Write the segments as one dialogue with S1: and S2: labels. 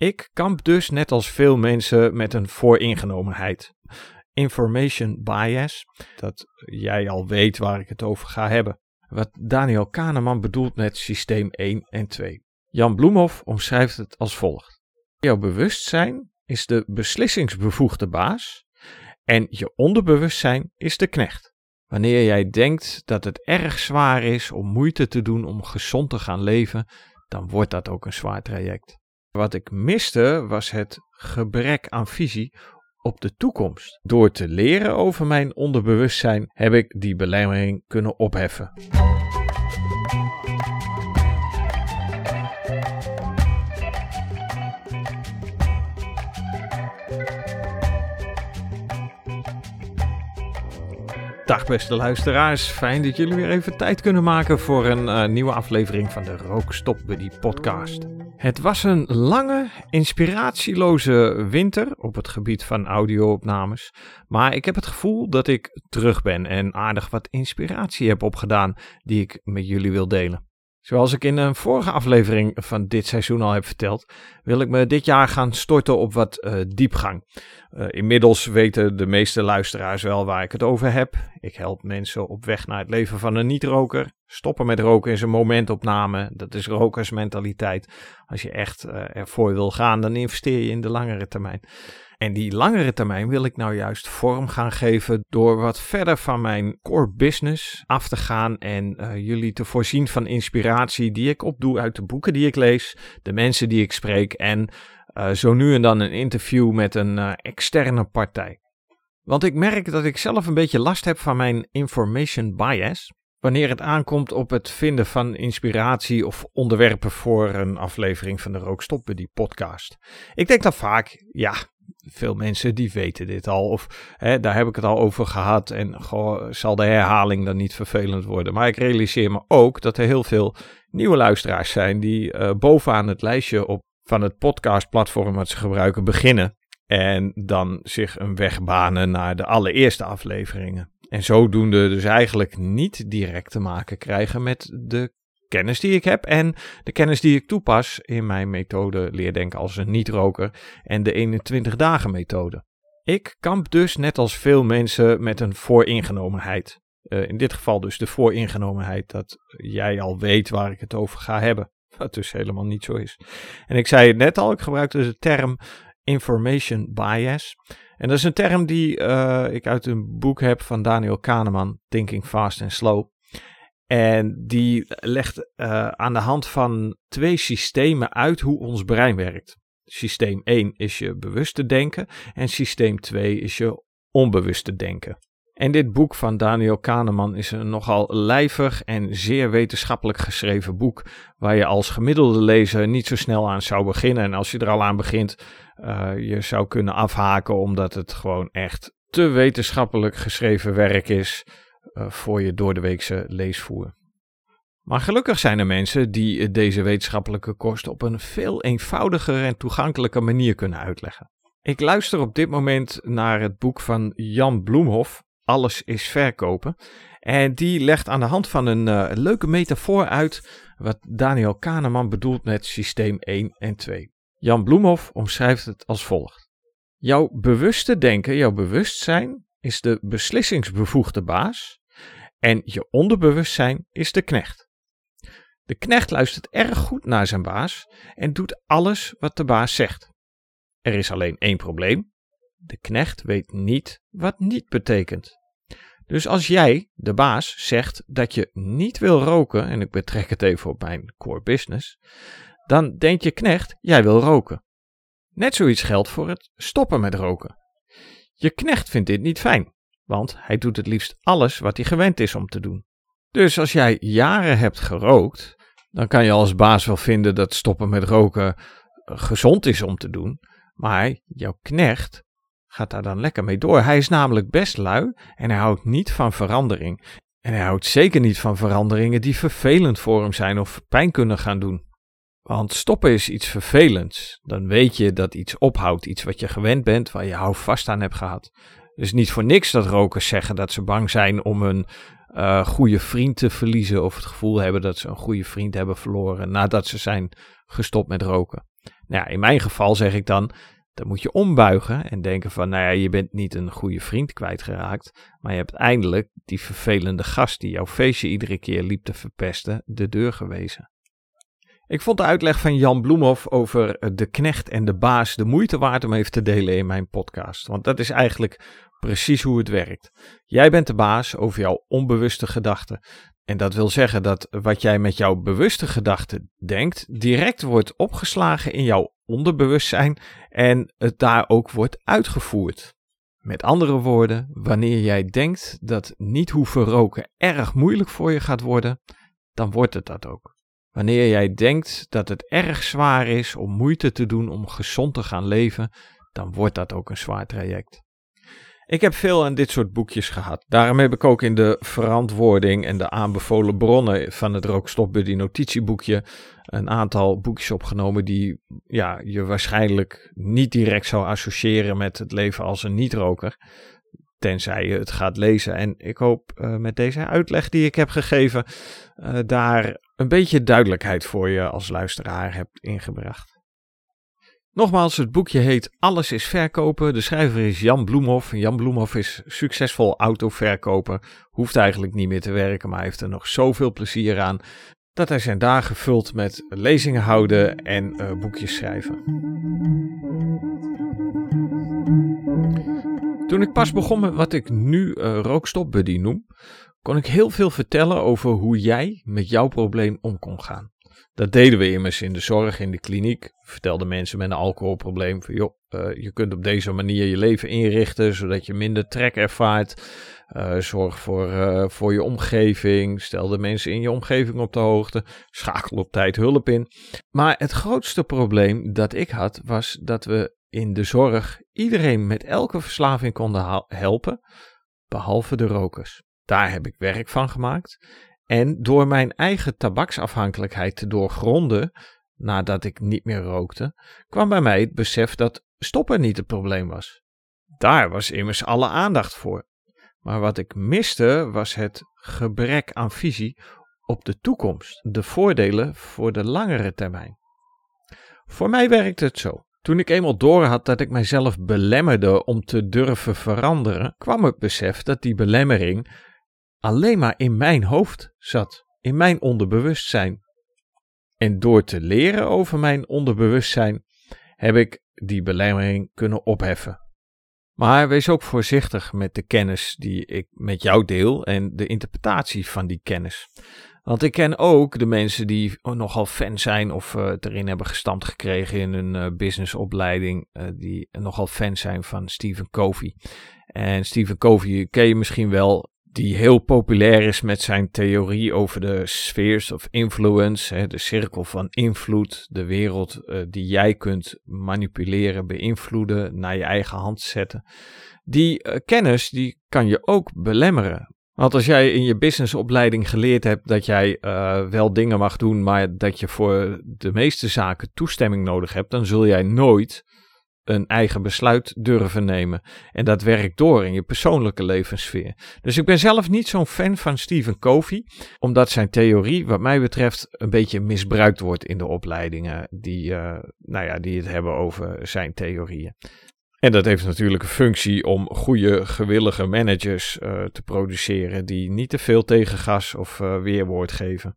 S1: Ik kamp dus net als veel mensen met een vooringenomenheid. Information bias, dat jij al weet waar ik het over ga hebben. Wat Daniel Kahneman bedoelt met systeem 1 en 2. Jan Bloemhoff omschrijft het als volgt. Jouw bewustzijn is de beslissingsbevoegde baas en je onderbewustzijn is de knecht. Wanneer jij denkt dat het erg zwaar is om moeite te doen om gezond te gaan leven, dan wordt dat ook een zwaar traject. Wat ik miste was het gebrek aan visie op de toekomst. Door te leren over mijn onderbewustzijn heb ik die belemmering kunnen opheffen. Dag beste luisteraars, fijn dat jullie weer even tijd kunnen maken voor een uh, nieuwe aflevering van de Rookstop Buddy podcast. Het was een lange, inspiratieloze winter op het gebied van audio-opnames, maar ik heb het gevoel dat ik terug ben en aardig wat inspiratie heb opgedaan die ik met jullie wil delen. Zoals ik in een vorige aflevering van dit seizoen al heb verteld, wil ik me dit jaar gaan storten op wat uh, diepgang. Uh, inmiddels weten de meeste luisteraars wel waar ik het over heb. Ik help mensen op weg naar het leven van een niet-roker. Stoppen met roken is een momentopname. Dat is rokersmentaliteit. Als je echt uh, ervoor wil gaan, dan investeer je in de langere termijn. En die langere termijn wil ik nou juist vorm gaan geven door wat verder van mijn core business af te gaan en uh, jullie te voorzien van inspiratie die ik opdoe uit de boeken die ik lees, de mensen die ik spreek en uh, zo nu en dan een interview met een uh, externe partij. Want ik merk dat ik zelf een beetje last heb van mijn information bias. Wanneer het aankomt op het vinden van inspiratie of onderwerpen voor een aflevering van de Rookstoppen, die podcast. Ik denk dan vaak, ja, veel mensen die weten dit al. Of hè, daar heb ik het al over gehad. En zal de herhaling dan niet vervelend worden. Maar ik realiseer me ook dat er heel veel nieuwe luisteraars zijn die uh, bovenaan het lijstje op, van het podcastplatform wat ze gebruiken beginnen. En dan zich een weg banen naar de allereerste afleveringen. En zodoende dus eigenlijk niet direct te maken krijgen met de kennis die ik heb en de kennis die ik toepas in mijn methode leerdenken als een niet-roker en de 21 dagen methode. Ik kamp dus net als veel mensen met een vooringenomenheid. Uh, in dit geval dus de vooringenomenheid dat jij al weet waar ik het over ga hebben. Wat dus helemaal niet zo is. En ik zei het net al, ik gebruikte de term information bias. En dat is een term die uh, ik uit een boek heb van Daniel Kahneman, Thinking Fast and Slow. En die legt uh, aan de hand van twee systemen uit hoe ons brein werkt. Systeem 1 is je bewuste denken en systeem 2 is je onbewuste denken. En dit boek van Daniel Kahneman is een nogal lijvig en zeer wetenschappelijk geschreven boek, waar je als gemiddelde lezer niet zo snel aan zou beginnen. En als je er al aan begint, uh, je zou kunnen afhaken omdat het gewoon echt te wetenschappelijk geschreven werk is voor je door de weekse leesvoer. Maar gelukkig zijn er mensen die deze wetenschappelijke kost op een veel eenvoudiger en toegankelijke manier kunnen uitleggen. Ik luister op dit moment naar het boek van Jan Bloemhoff, Alles is verkopen. En die legt aan de hand van een uh, leuke metafoor uit wat Daniel Kahneman bedoelt met systeem 1 en 2. Jan Bloemhoff omschrijft het als volgt. Jouw bewuste denken, jouw bewustzijn, is de beslissingsbevoegde baas en je onderbewustzijn is de knecht. De knecht luistert erg goed naar zijn baas en doet alles wat de baas zegt. Er is alleen één probleem. De knecht weet niet wat niet betekent. Dus als jij, de baas, zegt dat je niet wil roken, en ik betrek het even op mijn core business, dan denkt je knecht, jij wil roken. Net zoiets geldt voor het stoppen met roken. Je knecht vindt dit niet fijn, want hij doet het liefst alles wat hij gewend is om te doen. Dus als jij jaren hebt gerookt, dan kan je als baas wel vinden dat stoppen met roken eh, gezond is om te doen, maar jouw knecht gaat daar dan lekker mee door. Hij is namelijk best lui en hij houdt niet van verandering. En hij houdt zeker niet van veranderingen die vervelend voor hem zijn of pijn kunnen gaan doen. Want stoppen is iets vervelends. Dan weet je dat iets ophoudt, iets wat je gewend bent, waar je houvast aan hebt gehad. Dus niet voor niks dat rokers zeggen dat ze bang zijn om een uh, goede vriend te verliezen of het gevoel hebben dat ze een goede vriend hebben verloren nadat ze zijn gestopt met roken. Nou ja, in mijn geval zeg ik dan, dan moet je ombuigen en denken van, nou ja, je bent niet een goede vriend kwijtgeraakt, maar je hebt eindelijk die vervelende gast die jouw feestje iedere keer liep te verpesten, de deur gewezen. Ik vond de uitleg van Jan Bloemhoff over de knecht en de baas de moeite waard om even te delen in mijn podcast. Want dat is eigenlijk precies hoe het werkt. Jij bent de baas over jouw onbewuste gedachten. En dat wil zeggen dat wat jij met jouw bewuste gedachten denkt, direct wordt opgeslagen in jouw onderbewustzijn en het daar ook wordt uitgevoerd. Met andere woorden, wanneer jij denkt dat niet hoeven roken erg moeilijk voor je gaat worden, dan wordt het dat ook. Wanneer jij denkt dat het erg zwaar is om moeite te doen om gezond te gaan leven, dan wordt dat ook een zwaar traject. Ik heb veel aan dit soort boekjes gehad. Daarom heb ik ook in de verantwoording en de aanbevolen bronnen van het Rookstopbuddy notitieboekje een aantal boekjes opgenomen die ja, je waarschijnlijk niet direct zou associëren met het leven als een niet-roker. Tenzij je het gaat lezen. En ik hoop uh, met deze uitleg die ik heb gegeven, uh, daar een beetje duidelijkheid voor je als luisteraar hebt ingebracht. Nogmaals, het boekje heet Alles is verkopen. De schrijver is Jan Bloemhoff. Jan Bloemhoff is succesvol autoverkoper. Hoeft eigenlijk niet meer te werken, maar heeft er nog zoveel plezier aan. Dat hij zijn dagen vult met lezingen houden en uh, boekjes schrijven. Toen ik pas begon met wat ik nu uh, rookstopbuddy noem, kon ik heel veel vertellen over hoe jij met jouw probleem om kon gaan. Dat deden we immers in de zorg, in de kliniek. Vertelden mensen met een alcoholprobleem van, joh, uh, je kunt op deze manier je leven inrichten, zodat je minder trek ervaart. Uh, zorg voor, uh, voor je omgeving. Stel de mensen in je omgeving op de hoogte. Schakel op tijd hulp in. Maar het grootste probleem dat ik had, was dat we in de zorg iedereen met elke verslaving konden helpen, behalve de rokers. Daar heb ik werk van gemaakt. En door mijn eigen tabaksafhankelijkheid te doorgronden, nadat ik niet meer rookte, kwam bij mij het besef dat stoppen niet het probleem was. Daar was immers alle aandacht voor. Maar wat ik miste was het gebrek aan visie op de toekomst, de voordelen voor de langere termijn. Voor mij werkte het zo. Toen ik eenmaal doorhad dat ik mijzelf belemmerde om te durven veranderen, kwam het besef dat die belemmering alleen maar in mijn hoofd zat, in mijn onderbewustzijn. En door te leren over mijn onderbewustzijn heb ik die belemmering kunnen opheffen. Maar wees ook voorzichtig met de kennis die ik met jou deel en de interpretatie van die kennis. Want ik ken ook de mensen die nogal fan zijn of het erin hebben gestampt gekregen in hun uh, businessopleiding, uh, die nogal fan zijn van Stephen Covey. En Stephen Covey ken je misschien wel die heel populair is met zijn theorie over de spheres of influence, hè, de cirkel van invloed, de wereld uh, die jij kunt manipuleren, beïnvloeden, naar je eigen hand zetten. Die uh, kennis die kan je ook belemmeren. Want als jij in je businessopleiding geleerd hebt dat jij uh, wel dingen mag doen, maar dat je voor de meeste zaken toestemming nodig hebt, dan zul jij nooit een eigen besluit durven nemen. En dat werkt door in je persoonlijke levenssfeer. Dus ik ben zelf niet zo'n fan van Stephen Covey, omdat zijn theorie, wat mij betreft, een beetje misbruikt wordt in de opleidingen die, uh, nou ja, die het hebben over zijn theorieën. En dat heeft natuurlijk een functie om goede, gewillige managers uh, te produceren die niet te veel tegengas of uh, weerwoord geven.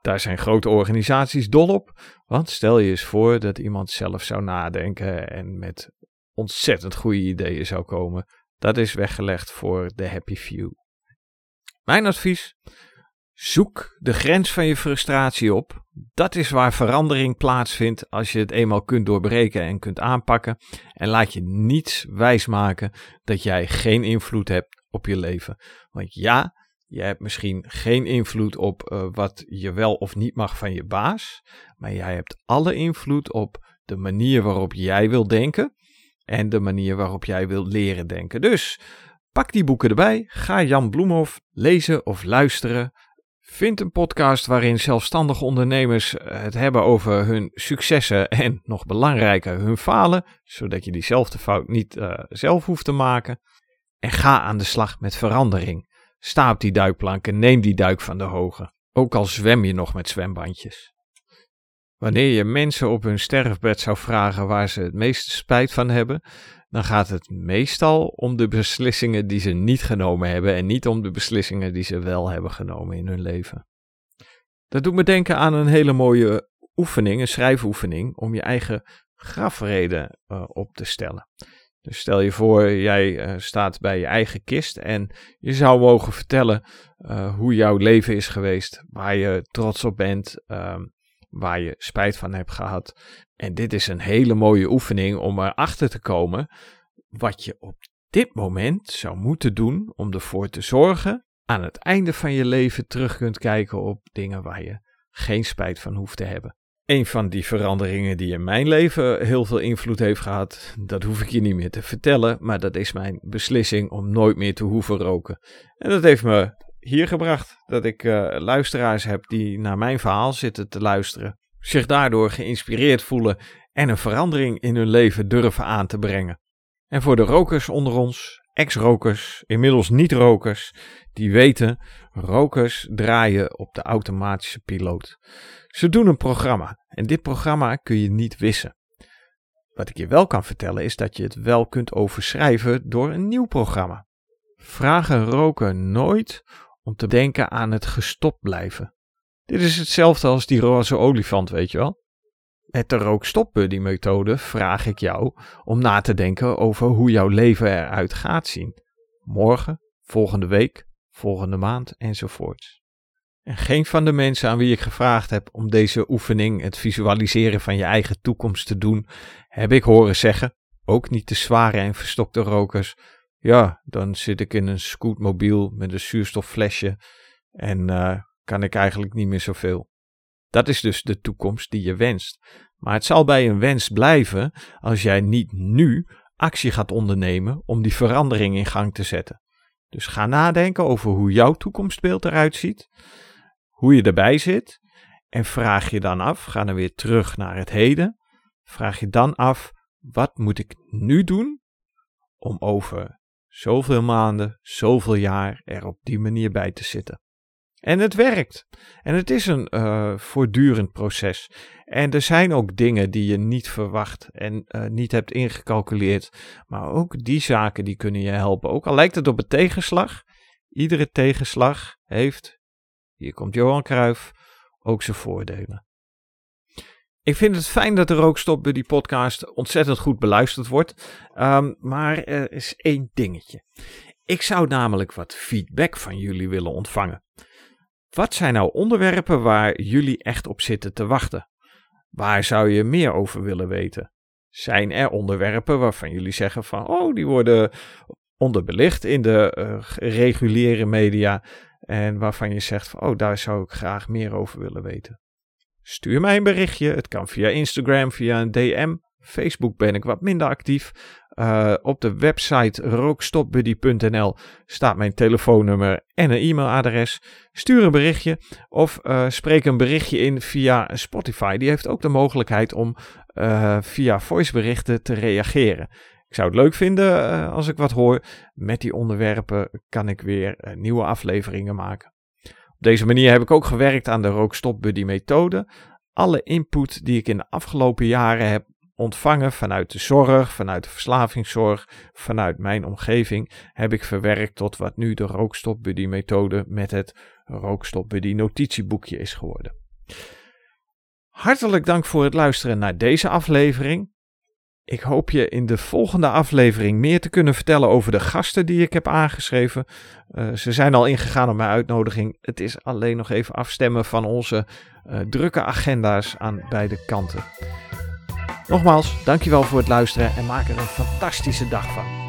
S1: Daar zijn grote organisaties dol op, want stel je eens voor dat iemand zelf zou nadenken en met ontzettend goede ideeën zou komen. Dat is weggelegd voor de happy few. Mijn advies: zoek de grens van je frustratie op. Dat is waar verandering plaatsvindt als je het eenmaal kunt doorbreken en kunt aanpakken. En laat je niets wijsmaken dat jij geen invloed hebt op je leven. Want ja, je hebt misschien geen invloed op uh, wat je wel of niet mag van je baas, maar jij hebt alle invloed op de manier waarop jij wil denken en de manier waarop jij wilt leren denken. Dus pak die boeken erbij, ga Jan Bloemhof lezen of luisteren. Vind een podcast waarin zelfstandige ondernemers eh, het hebben over hun successen en nog belangrijker hun falen, zodat je diezelfde fout niet uh, zelf hoeft te maken. En ga aan de slag met verandering. Sta op die duikplank en neem die duik van de hoge. Ook al zwem je nog met zwembandjes. Wanneer je mensen op hun sterfbed zou vragen waar ze het meeste spijt van hebben, dan gaat het meestal om de beslissingen die ze niet genomen hebben en niet om de beslissingen die ze wel hebben genomen in hun leven. Dat doet me denken aan een hele mooie oefening, een schrijfoefening, om je eigen grafreden uh, op te stellen. Dus stel je voor, jij uh, staat bij je eigen kist en je zou mogen vertellen uh, hoe jouw leven is geweest, waar je trots op bent, uh, waar je spijt van hebt gehad. En dit is een hele mooie oefening om erachter te komen wat je op dit moment zou moeten doen om ervoor te zorgen aan het einde van je leven terug kunt kijken op dingen waar je geen spijt van hoeft te hebben. Een van die veranderingen die in mijn leven heel veel invloed heeft gehad, dat hoef ik je niet meer te vertellen, maar dat is mijn beslissing om nooit meer te hoeven roken. En dat heeft me hier gebracht dat ik uh, luisteraars heb die naar mijn verhaal zitten te luisteren, zich daardoor geïnspireerd voelen en een verandering in hun leven durven aan te brengen. En voor de rokers onder ons, ex-rokers, inmiddels niet-rokers, die weten, rokers draaien op de automatische piloot. Ze doen een programma en dit programma kun je niet wissen. Wat ik je wel kan vertellen is dat je het wel kunt overschrijven door een nieuw programma. Vragen roken nooit om te denken aan het gestopt blijven. Dit is hetzelfde als die roze olifant, weet je wel? Met de rookstopbuddy-methode vraag ik jou om na te denken over hoe jouw leven eruit gaat zien. Morgen, volgende week, volgende maand enzovoorts. En geen van de mensen aan wie ik gevraagd heb om deze oefening, het visualiseren van je eigen toekomst te doen, heb ik horen zeggen, ook niet de zware en verstokte rokers, ja, dan zit ik in een scootmobiel met een zuurstofflesje en uh, kan ik eigenlijk niet meer zoveel. Dat is dus de toekomst die je wenst. Maar het zal bij een wens blijven als jij niet nu actie gaat ondernemen om die verandering in gang te zetten. Dus ga nadenken over hoe jouw toekomstbeeld eruit ziet, hoe je erbij zit en vraag je dan af, ga dan weer terug naar het heden, vraag je dan af, wat moet ik nu doen om over zoveel maanden, zoveel jaar er op die manier bij te zitten. En het werkt. En het is een uh, voortdurend proces. En er zijn ook dingen die je niet verwacht en uh, niet hebt ingecalculeerd. Maar ook die zaken die kunnen je helpen. Ook al lijkt het op een tegenslag. Iedere tegenslag heeft, hier komt Johan Cruijff, ook zijn voordelen. Ik vind het fijn dat de Rookstop die podcast ontzettend goed beluisterd wordt. Um, maar er is één dingetje. Ik zou namelijk wat feedback van jullie willen ontvangen. Wat zijn nou onderwerpen waar jullie echt op zitten te wachten? Waar zou je meer over willen weten? Zijn er onderwerpen waarvan jullie zeggen van, oh, die worden onderbelicht in de uh, reguliere media en waarvan je zegt van, oh, daar zou ik graag meer over willen weten? Stuur mij een berichtje. Het kan via Instagram, via een DM. Facebook ben ik wat minder actief. Uh, op de website rookstopbuddy.nl staat mijn telefoonnummer en een e-mailadres. Stuur een berichtje of uh, spreek een berichtje in via Spotify. Die heeft ook de mogelijkheid om uh, via voiceberichten te reageren. Ik zou het leuk vinden als ik wat hoor. Met die onderwerpen kan ik weer nieuwe afleveringen maken. Op deze manier heb ik ook gewerkt aan de rookstopbuddy methode. Alle input die ik in de afgelopen jaren heb ontvangen vanuit de zorg, vanuit de verslavingszorg, vanuit mijn omgeving, heb ik verwerkt tot wat nu de rookstopbuddy methode met het rookstopbuddy notitieboekje is geworden. Hartelijk dank voor het luisteren naar deze aflevering. Ik hoop je in de volgende aflevering meer te kunnen vertellen over de gasten die ik heb aangeschreven. Uh, ze zijn al ingegaan op mijn uitnodiging. Het is alleen nog even afstemmen van onze uh, drukke agenda's aan beide kanten. Nogmaals, dankjewel voor het luisteren en maak er een fantastische dag van.